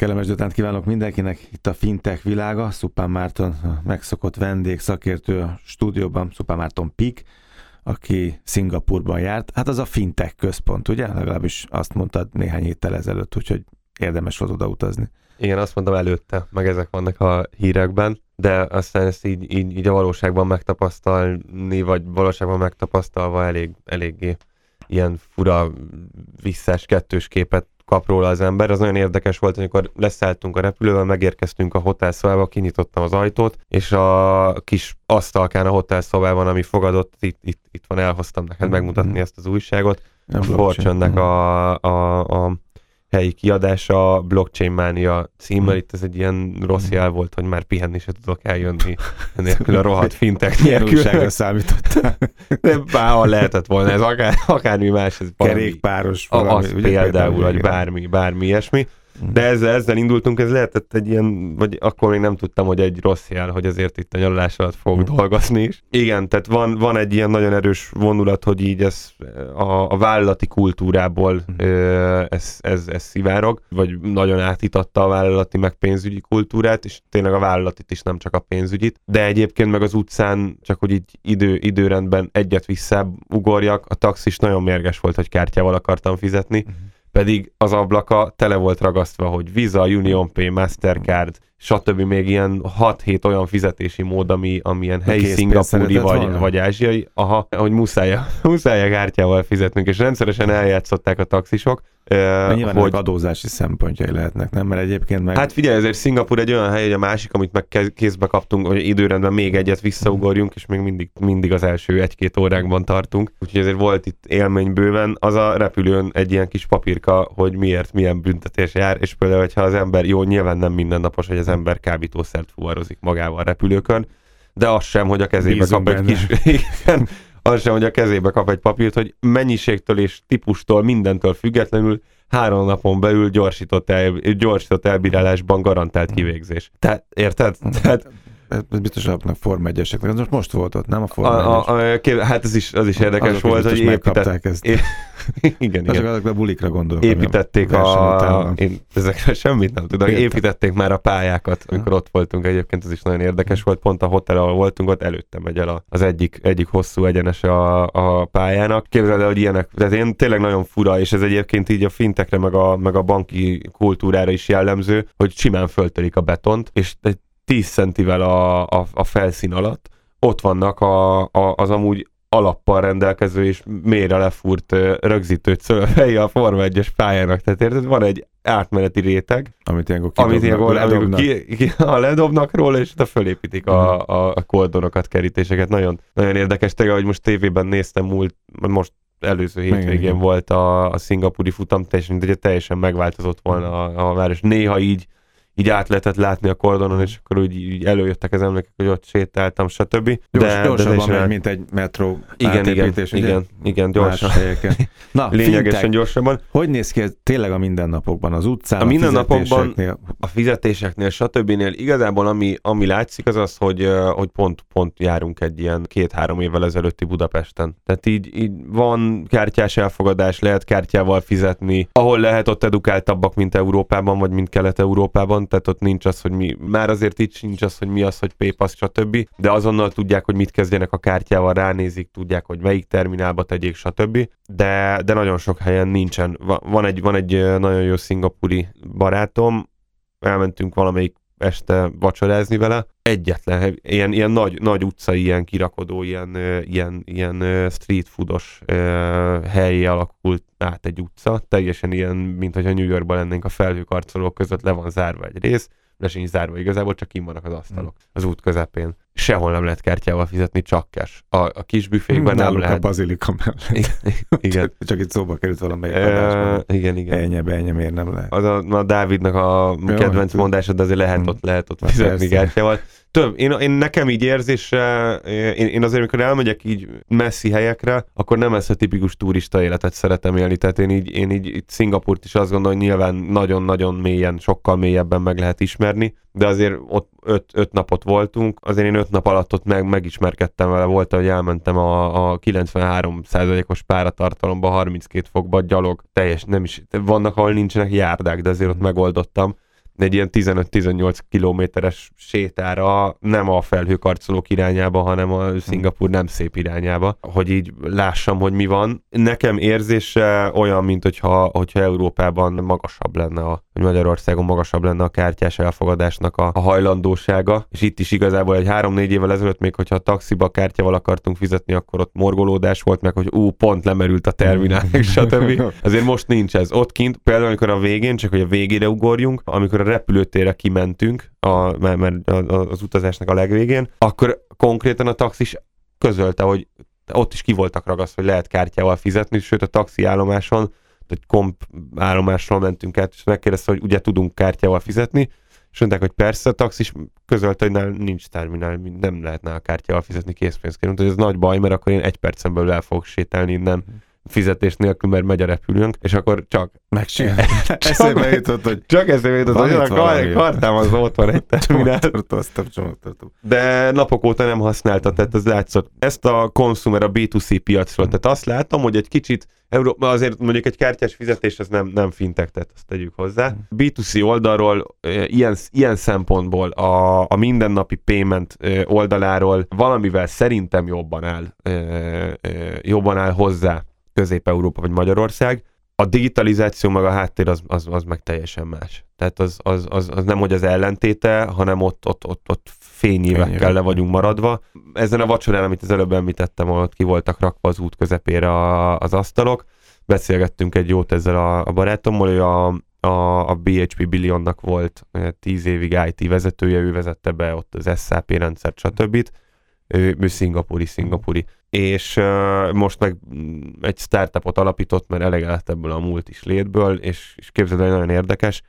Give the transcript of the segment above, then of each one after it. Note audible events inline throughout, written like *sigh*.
Kellemes délután kívánok mindenkinek. Itt a Fintech világa. Szupán Márton, a megszokott vendég, szakértő a stúdióban, Szupán Márton Pik, aki Szingapurban járt. Hát az a Fintech központ, ugye? Legalábbis azt mondtad néhány héttel ezelőtt, úgyhogy érdemes volt oda utazni. Igen, azt mondtam előtte, meg ezek vannak a hírekben, de aztán ezt így, így, így a valóságban megtapasztalni, vagy valóságban megtapasztalva elég, eléggé ilyen fura visszás kettős képet kap róla az ember. Az nagyon érdekes volt, amikor leszálltunk a repülővel, megérkeztünk a hotelszobába, kinyitottam az ajtót, és a kis asztalkán a hotelszobában, ami fogadott, itt, itt, itt van, elhoztam neked megmutatni mm-hmm. ezt az újságot. A Fortune-nek a, a, a helyi kiadása, Blockchain Mania címmel, mm. itt ez egy ilyen rossz mm. jel volt, hogy már pihenni se tudok eljönni *laughs* nélkül a rohadt fintek nélkül. számítottál. *laughs* De bárhol lehetett volna, ez akár, akármi más. Ez Kerékpáros valami. Az ugye, például, vagy bármi, bármi ilyesmi. De ezzel, ezzel indultunk, ez lehetett egy ilyen, vagy akkor még nem tudtam, hogy egy rossz jel, hogy azért itt a nyaralás alatt fogok mm. dolgozni is. Igen, tehát van, van egy ilyen nagyon erős vonulat, hogy így ez a, a vállalati kultúrából mm. ez, ez, ez szivárog, vagy nagyon átitatta a vállalati meg pénzügyi kultúrát, és tényleg a vállalatit is, nem csak a pénzügyit. De egyébként meg az utcán, csak hogy így idő, időrendben egyet visszáugorjak, a taxis nagyon mérges volt, hogy kártyával akartam fizetni. Mm pedig az ablaka tele volt ragasztva, hogy Visa, UnionPay, Mastercard, stb. még ilyen 6-7 olyan fizetési mód, ami, ami ilyen helyi szingapúri vagy, vagy ázsiai, aha, hogy muszáj, *laughs* muszáj kártyával fizetnünk, és rendszeresen eljátszották a taxisok, Uh, nyilván hogy... adózási szempontjai lehetnek, nem? Mert egyébként meg... Hát figyelj, ezért Szingapur egy olyan hely, hogy a másik, amit meg kézbe kaptunk, hogy időrendben még egyet visszaugorjunk, és még mindig, mindig az első egy-két órákban tartunk. Úgyhogy ezért volt itt élmény bőven. Az a repülőn egy ilyen kis papírka, hogy miért, milyen büntetés jár, és például, hogyha az ember, jó, nyilván nem mindennapos, hogy az ember kábítószert fuvarozik magával a repülőkön, de az sem, hogy a kezébe Bízunk kap benne. egy kis... *laughs* az sem, hogy a kezébe kap egy papírt, hogy mennyiségtől és típustól, mindentől függetlenül három napon belül gyorsított, el, gyorsított elbírálásban garantált kivégzés. Tehát, érted? Tehát ez biztos a Form 1 eseknek, most, most volt ott, nem a Form a, a, a, Hát ez is, az is érdekes Azok volt, hogy épített, ezt. É, *laughs* igen, igen. Azok a bulikra gondolok. Építették a... a én ezekre semmit nem tudom. Értem. Építették már a pályákat, amikor ott voltunk egyébként, ez is nagyon érdekes volt. Pont a hotel, ahol voltunk, ott előtte megy el az egyik, egyik hosszú egyenes a, a pályának. Képzeld el, hogy ilyenek. Tehát én tényleg nagyon fura, és ez egyébként így a fintekre, meg a, meg a banki kultúrára is jellemző, hogy simán föltörik a betont, és 10 centivel a, a, a felszín alatt, ott vannak a, a, az amúgy alappal rendelkező és mélyre lefúrt rögzítő cölövei a Forma 1-es pályának. Tehát érted, van egy átmeneti réteg, amit ilyenkor, amit ilyenkor ledobnak. Ki, ki, a ledobnak róla, és utána fölépítik a, a, a kerítéseket. Nagyon, nagyon érdekes, tényleg, hogy most tévében néztem múlt, most előző hétvégén volt a, a szingapúri futam, teljesen, ugye teljesen megváltozott volna a, a város. Néha így így át lehetett látni a kordonon, és akkor úgy így előjöttek az emlékek, hogy ott sétáltam, stb. Gyors, de, gyorsabban de megy, mint egy metró igen, igen, igen, igen, gyorsan. *laughs* Na, *laughs* Lényegesen fintek. gyorsabban. Hogy néz ki tényleg a mindennapokban, az utcán, a, a mindennapokban, a fizetéseknél, stb. Igazából ami, ami látszik az az, hogy, hogy pont, pont járunk egy ilyen két-három évvel ezelőtti Budapesten. Tehát így, így van kártyás elfogadás, lehet kártyával fizetni, ahol lehet ott edukáltabbak, mint Európában, vagy mint Kelet-Európában, tehát ott nincs az, hogy mi, már azért itt sincs az, hogy mi az, hogy PayPass, stb. De azonnal tudják, hogy mit kezdjenek a kártyával, ránézik, tudják, hogy melyik terminálba tegyék, stb. De, de nagyon sok helyen nincsen. Van egy, van egy nagyon jó szingapúri barátom, elmentünk valamelyik este vacsorázni vele. Egyetlen, ilyen, ilyen nagy, nagy utca, ilyen kirakodó, ilyen, ilyen, ilyen street foodos helyé alakult át egy utca. Teljesen ilyen, mint hogyha New Yorkban lennénk a felhőkarcolók között, le van zárva egy rész, le sincs zárva igazából, csak kim vannak az asztalok mm. az út közepén. Sehol nem lehet kártyával fizetni, csak cash. A, a kis büfékben nem lehet. a bazilika mellett. Igen. *laughs* csak itt szóba került valamelyik adásban. Igen, igen. Ennyi, ennyi, miért nem lehet. Az a, a Dávidnak a kedvenc mondása, de azért lehet ott, lehet ott fizetni kártyával több. Én, én nekem így érzésre, én, én azért, amikor elmegyek így messzi helyekre, akkor nem ezt a tipikus turista életet szeretem élni. Tehát én így, én így itt Szingapurt is azt gondolom, hogy nyilván nagyon-nagyon mélyen, sokkal mélyebben meg lehet ismerni, de azért ott öt, öt napot voltunk, azért én öt nap alatt ott meg, megismerkedtem vele, volt, hogy elmentem a, a 93%-os páratartalomba, 32 fokba gyalog, teljes, nem is, vannak, ahol nincsenek járdák, de azért ott megoldottam. Egy ilyen 15-18 kilométeres sétára, nem a felhőkarcolók irányába, hanem a Szingapur nem szép irányába, hogy így lássam, hogy mi van. Nekem érzése olyan, mint hogyha, hogyha Európában magasabb lenne, a, hogy Magyarországon magasabb lenne a kártyás elfogadásnak a, a hajlandósága, és itt is igazából egy három-négy évvel ezelőtt még, hogyha a taxiba kártyával akartunk fizetni, akkor ott morgolódás volt meg, hogy ú, pont lemerült a terminál, *laughs* stb. *laughs* Azért most nincs ez. Ott kint, például amikor a végén, csak hogy a végére ugorjunk, amikor a repülőtérre kimentünk, a, mert, mert az utazásnak a legvégén, akkor konkrétan a taxis közölte, hogy ott is ki voltak ragasztva, hogy lehet kártyával fizetni, sőt a taxi állomáson, egy komp állomásról mentünk át, és megkérdezte, hogy ugye tudunk kártyával fizetni, és mondták, hogy persze, a taxis közölte, hogy nincs terminál, nem lehetne a kártyával fizetni készpénzként. hogy ez nagy baj, mert akkor én egy percen belül el fogok sétálni innen fizetés nélkül, mert megy a repülőnk, és akkor csak... Megcsinál. *laughs* eszébe jutott, hogy... Csak eszébe jutott, hogy a kar, kartám az ott van egy *laughs* terminál. De napok óta nem használta, tehát ez látszott. Ezt a consumer, a B2C piacról, tehát azt látom, hogy egy kicsit Európa, azért mondjuk egy kártyás fizetés, ez nem, nem fintech, tehát azt tegyük hozzá. B2C oldalról, ilyen, ilyen szempontból a, a mindennapi payment oldaláról valamivel szerintem jobban áll, jobban áll hozzá Közép-Európa vagy Magyarország. A digitalizáció meg a háttér az, az, az meg teljesen más. Tehát az, az, az, az nem, hogy az ellentéte, hanem ott, ott, ott, ott fényévekkel le vagyunk maradva. Ezen a vacsorán, amit az előbb említettem, ott ki voltak rakva az út közepére a, az asztalok. Beszélgettünk egy jót ezzel a, a barátommal, hogy a, a, a BHP Billionnak volt 10 évig IT vezetője, ő vezette be ott az SAP rendszert, stb. Ő, ő szingapúri, szingapúri és uh, most meg egy startupot alapított, mert elege lett ebből a múlt is létből, és, és képzeld, hogy nagyon érdekes,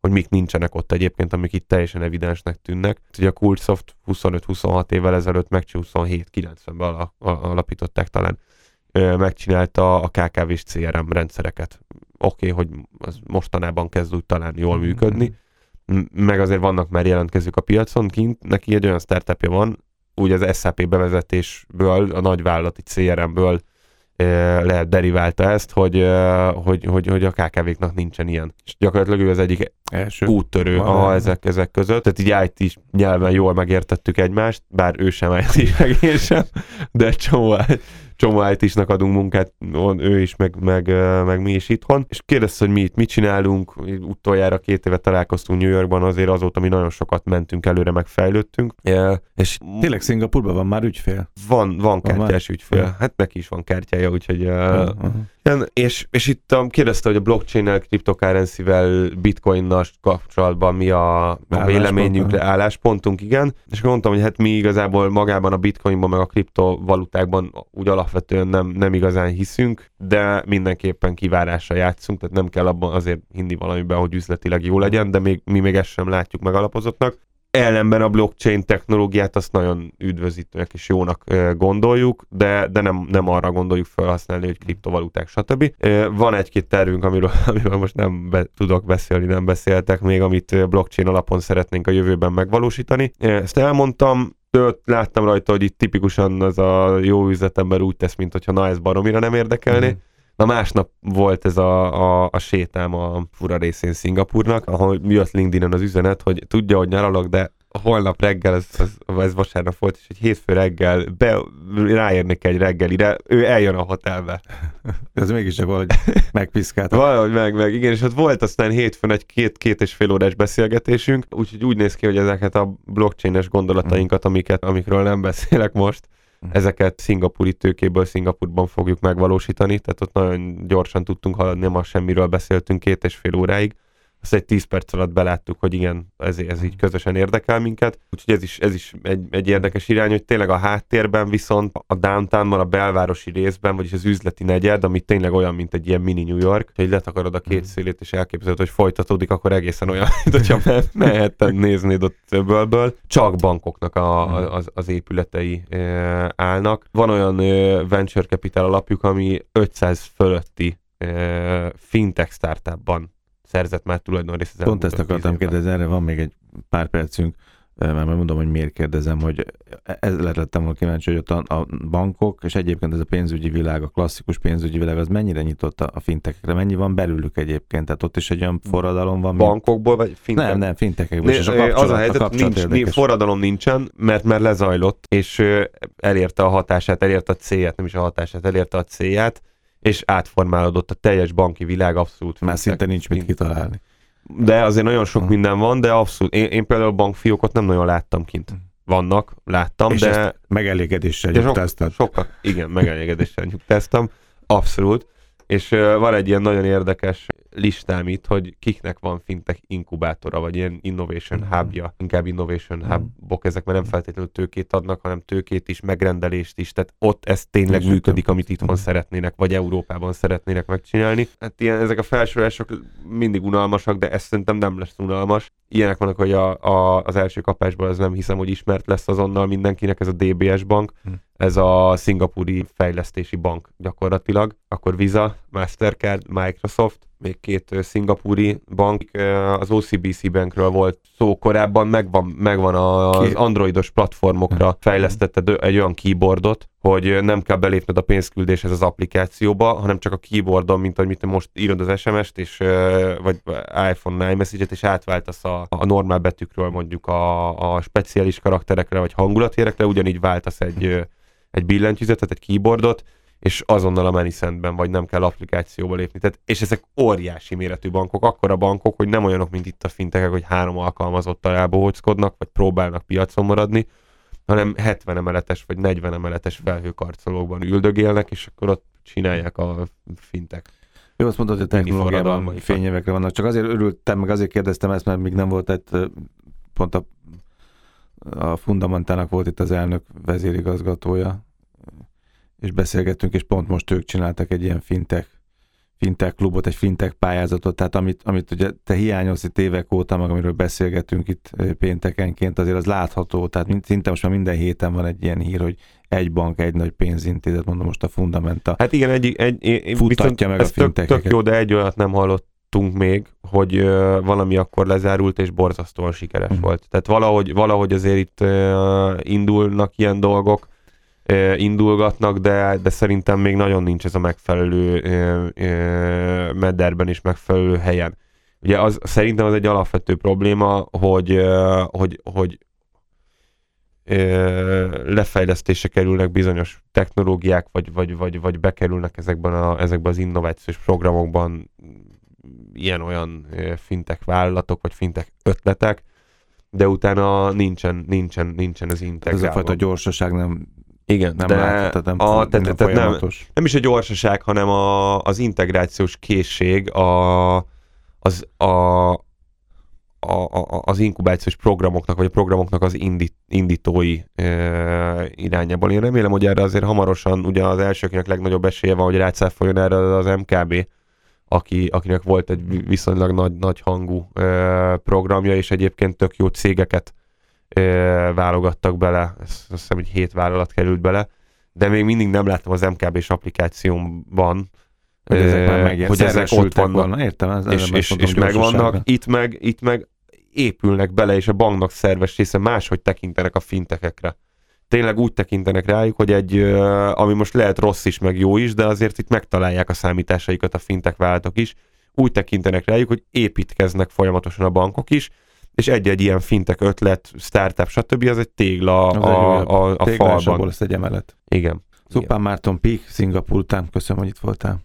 hogy mik nincsenek ott egyébként, amik itt teljesen evidensnek tűnnek. Ugye a Coolsoft 25-26 évvel ezelőtt, meg 27-90-ben al- alapították talán, megcsinálta a KKV-s CRM rendszereket. Oké, okay, hogy az mostanában kezd úgy talán jól mm-hmm. működni, meg azért vannak már jelentkezők a piacon kint, neki egy olyan startupja van, úgy az SAP bevezetésből, a nagyvállalati CRM-ből lehet deriválta ezt, hogy, hogy, hogy, hogy a KKV-knak nincsen ilyen. És gyakorlatilag ő az egyik Első. úttörő a, ezek, ezek között. Tehát így IT nyelven jól megértettük egymást, bár ő sem IT, meg én sem, de csomó, csomó it adunk munkát, ő is, meg, meg, meg mi is itthon. És kérdezte, hogy mi itt mit csinálunk, utoljára két éve találkoztunk New Yorkban, azért azóta mi nagyon sokat mentünk előre, meg fejlődtünk. És Tényleg Szingapurban van már ügyfél? Van, van kártyás ügyfél. Hát neki is van kártyája, úgyhogy uh-huh. Igen, és, és itt um, kérdezte, hogy a blockchain-nel, kriptokárenszivel, bitcoinnal kapcsolatban mi a, a véleményünk, álláspontunk, igen. És akkor mondtam, hogy hát mi igazából magában a bitcoinban, meg a kriptovalutákban úgy alapvetően nem, nem igazán hiszünk, de mindenképpen kivárásra játszunk, tehát nem kell abban azért hinni valamiben, hogy üzletileg jó legyen, de még, mi még ezt sem látjuk megalapozottnak ellenben a blockchain technológiát azt nagyon üdvözítőnek és jónak gondoljuk, de, de nem, nem arra gondoljuk felhasználni, hogy kriptovaluták, stb. Van egy-két tervünk, amiről, *laughs* amiről most nem be, tudok beszélni, nem beszéltek még, amit blockchain alapon szeretnénk a jövőben megvalósítani. Ezt elmondtam, Tőt láttam rajta, hogy itt tipikusan az a jó üzletember úgy tesz, mint hogyha na ez baromira nem érdekelné. Mm. Na másnap volt ez a, a, a sétám a fura részén Szingapurnak, ahol jött LinkedIn-en az üzenet, hogy tudja, hogy nyaralok, de holnap reggel, ez, ez, ez vasárnap volt, és egy hétfő reggel be, ráérnék egy reggelire, ő eljön a hotelbe. *laughs* Ez mégis csak valahogy megpiszkált. valahogy meg, meg, igen, és ott volt aztán hétfőn egy két, két és fél órás beszélgetésünk, úgyhogy úgy néz ki, hogy ezeket a blockchain-es gondolatainkat, amiket, amikről nem beszélek most, Ezeket szingapúri tőkéből Szingapurban fogjuk megvalósítani, tehát ott nagyon gyorsan tudtunk haladni, nem a semmiről beszéltünk két és fél óráig azt egy 10 perc alatt beláttuk, hogy igen, ez, ez így közösen érdekel minket. Úgyhogy ez is, ez is egy, egy érdekes irány, hogy tényleg a háttérben viszont a downtownban, a belvárosi részben, vagyis az üzleti negyed, ami tényleg olyan, mint egy ilyen mini New York, hogy letakarod a két mm. szélét és elképzeled, hogy folytatódik, akkor egészen olyan, *laughs* mint hogyha me- mehetted néznéd ott többből. Csak bankoknak a, mm. az, az épületei e, állnak. Van olyan e, venture capital alapjuk, ami 500 fölötti e, fintech startupban szerzett már tulajdonrészt. Pont ezt akartam kérdezni, erre van még egy pár percünk. mert mondom, hogy miért kérdezem, hogy ez lettem volna kíváncsi, hogy ott a, a bankok, és egyébként ez a pénzügyi világ, a klasszikus pénzügyi világ, az mennyire nyitott a, a fintekekre, mennyi van belülük egyébként, tehát ott is egy olyan forradalom van. Bankokból, vagy fintek? Nem, nem, fintekekből. és a az a helyzet, a nincs, nincs, forradalom nincsen, mert már lezajlott, és elérte a hatását, elérte a célját, nem is a hatását, elérte a célját, és átformálódott a teljes banki világ abszolút. Már szinte nincs mit kitalálni. De azért nagyon sok minden van, de abszolút. Én, én például bankfiókot nem nagyon láttam kint. Hm. Vannak, láttam, és de... megelégedéssel nyugtáztad. Sok, sokkal, igen, megelégedéssel nyugtáztam. Abszolút. És uh, van egy ilyen nagyon érdekes listám itt, hogy kiknek van fintech inkubátora, vagy ilyen innovation mm. hubja, inkább innovation mm. hubok, ezek mert nem feltétlenül tőkét adnak, hanem tőkét is, megrendelést is, tehát ott ez tényleg és működik, amit itthon szeretnének, vagy Európában szeretnének megcsinálni. Hát ilyen, ezek a felsorolások mindig unalmasak, de ez szerintem nem lesz unalmas. Ilyenek vannak, hogy a, a, az első kapásból ez nem hiszem, hogy ismert lesz azonnal mindenkinek, ez a DBS bank, ez a szingapúri fejlesztési bank gyakorlatilag, akkor Visa, Mastercard, Microsoft, még két szingapúri bank, az OCBC bankről volt szó korábban, megvan, megvan az androidos platformokra fejlesztette egy olyan keyboardot, hogy nem kell belépned a pénzküldéshez az applikációba, hanem csak a keyboardon, mint ahogy te most írod az SMS-t, és, vagy iPhone iMessage-et, és átváltasz a, a normál betűkről mondjuk a, a speciális karakterekre, vagy hangulatérekre, ugyanígy váltasz egy egy billentyűzetet, egy keyboardot, és azonnal a Manisendben, vagy nem kell applikációba lépni. Tehát, és ezek óriási méretű bankok, akkora bankok, hogy nem olyanok, mint itt a fintekek, hogy három alkalmazottal elbohóckodnak, vagy próbálnak piacon maradni, hanem 70 emeletes vagy 40 emeletes felhőkarcolókban üldögélnek, és akkor ott csinálják a fintek. Jó, azt mondod, hogy technológiában fényévekre vannak. Csak azért örültem, meg azért kérdeztem ezt, mert még nem volt egy pont a a Fundamentának volt itt az elnök vezérigazgatója, és beszélgettünk, és pont most ők csináltak egy ilyen fintech, fintech klubot, egy fintech pályázatot, tehát amit, amit ugye te hiányolsz itt évek óta, meg amiről beszélgetünk itt péntekenként, azért az látható, tehát szinte most már minden héten van egy ilyen hír, hogy egy bank, egy nagy pénzintézet, mondom most a Fundamenta. Hát igen, egy, egy, egy futtatja meg a fintecheket. Tök, tök jó, de egy olyat nem hallott még, hogy uh, valami akkor lezárult, és borzasztóan sikeres uh-huh. volt. Tehát valahogy, valahogy azért itt uh, indulnak ilyen dolgok, indulgatnak, de, de szerintem még nagyon nincs ez a megfelelő mederben és megfelelő helyen. Ugye az, szerintem az egy alapvető probléma, hogy, hogy, hogy lefejlesztése kerülnek bizonyos technológiák, vagy, vagy, vagy, vagy bekerülnek ezekben, a, ezekben az innovációs programokban ilyen-olyan fintek vállalatok, vagy fintek ötletek, de utána nincsen, nincsen, nincsen az integrálva. Ez a fajta gyorsaság nem igen, nem de nem, a, te, te, nem, nem is a gyorsaság, hanem a, az integrációs készség a, az, a, a, a, az inkubációs programoknak, vagy a programoknak az indít, indítói e, irányából. Én remélem, hogy erre azért hamarosan, ugye az elsőknek legnagyobb esélye van, hogy rácáfoljon erre az MKB, aki, akinek volt egy viszonylag nagy, nagy hangú ö, programja, és egyébként tök jó cégeket válogattak bele, azt hiszem, hogy hét vállalat került bele, de még mindig nem láttam az MKB-s applikációmban, hogy ezek, már hogy ezek ott vannak, volna, értem, ez, és, és, és megvannak, itt meg, itt meg épülnek bele, és a banknak szerves része máshogy tekintenek a fintekekre. Tényleg úgy tekintenek rájuk, hogy egy, ami most lehet rossz is, meg jó is, de azért itt megtalálják a számításaikat a fintek vállalatok is, úgy tekintenek rájuk, hogy építkeznek folyamatosan a bankok is, és egy-egy ilyen fintek ötlet, startup, stb. az egy tégla az a, egy a, a, a falban. lesz egy emelet. Igen. Szupán Márton Pík, Szingapur után. Köszönöm, hogy itt voltál.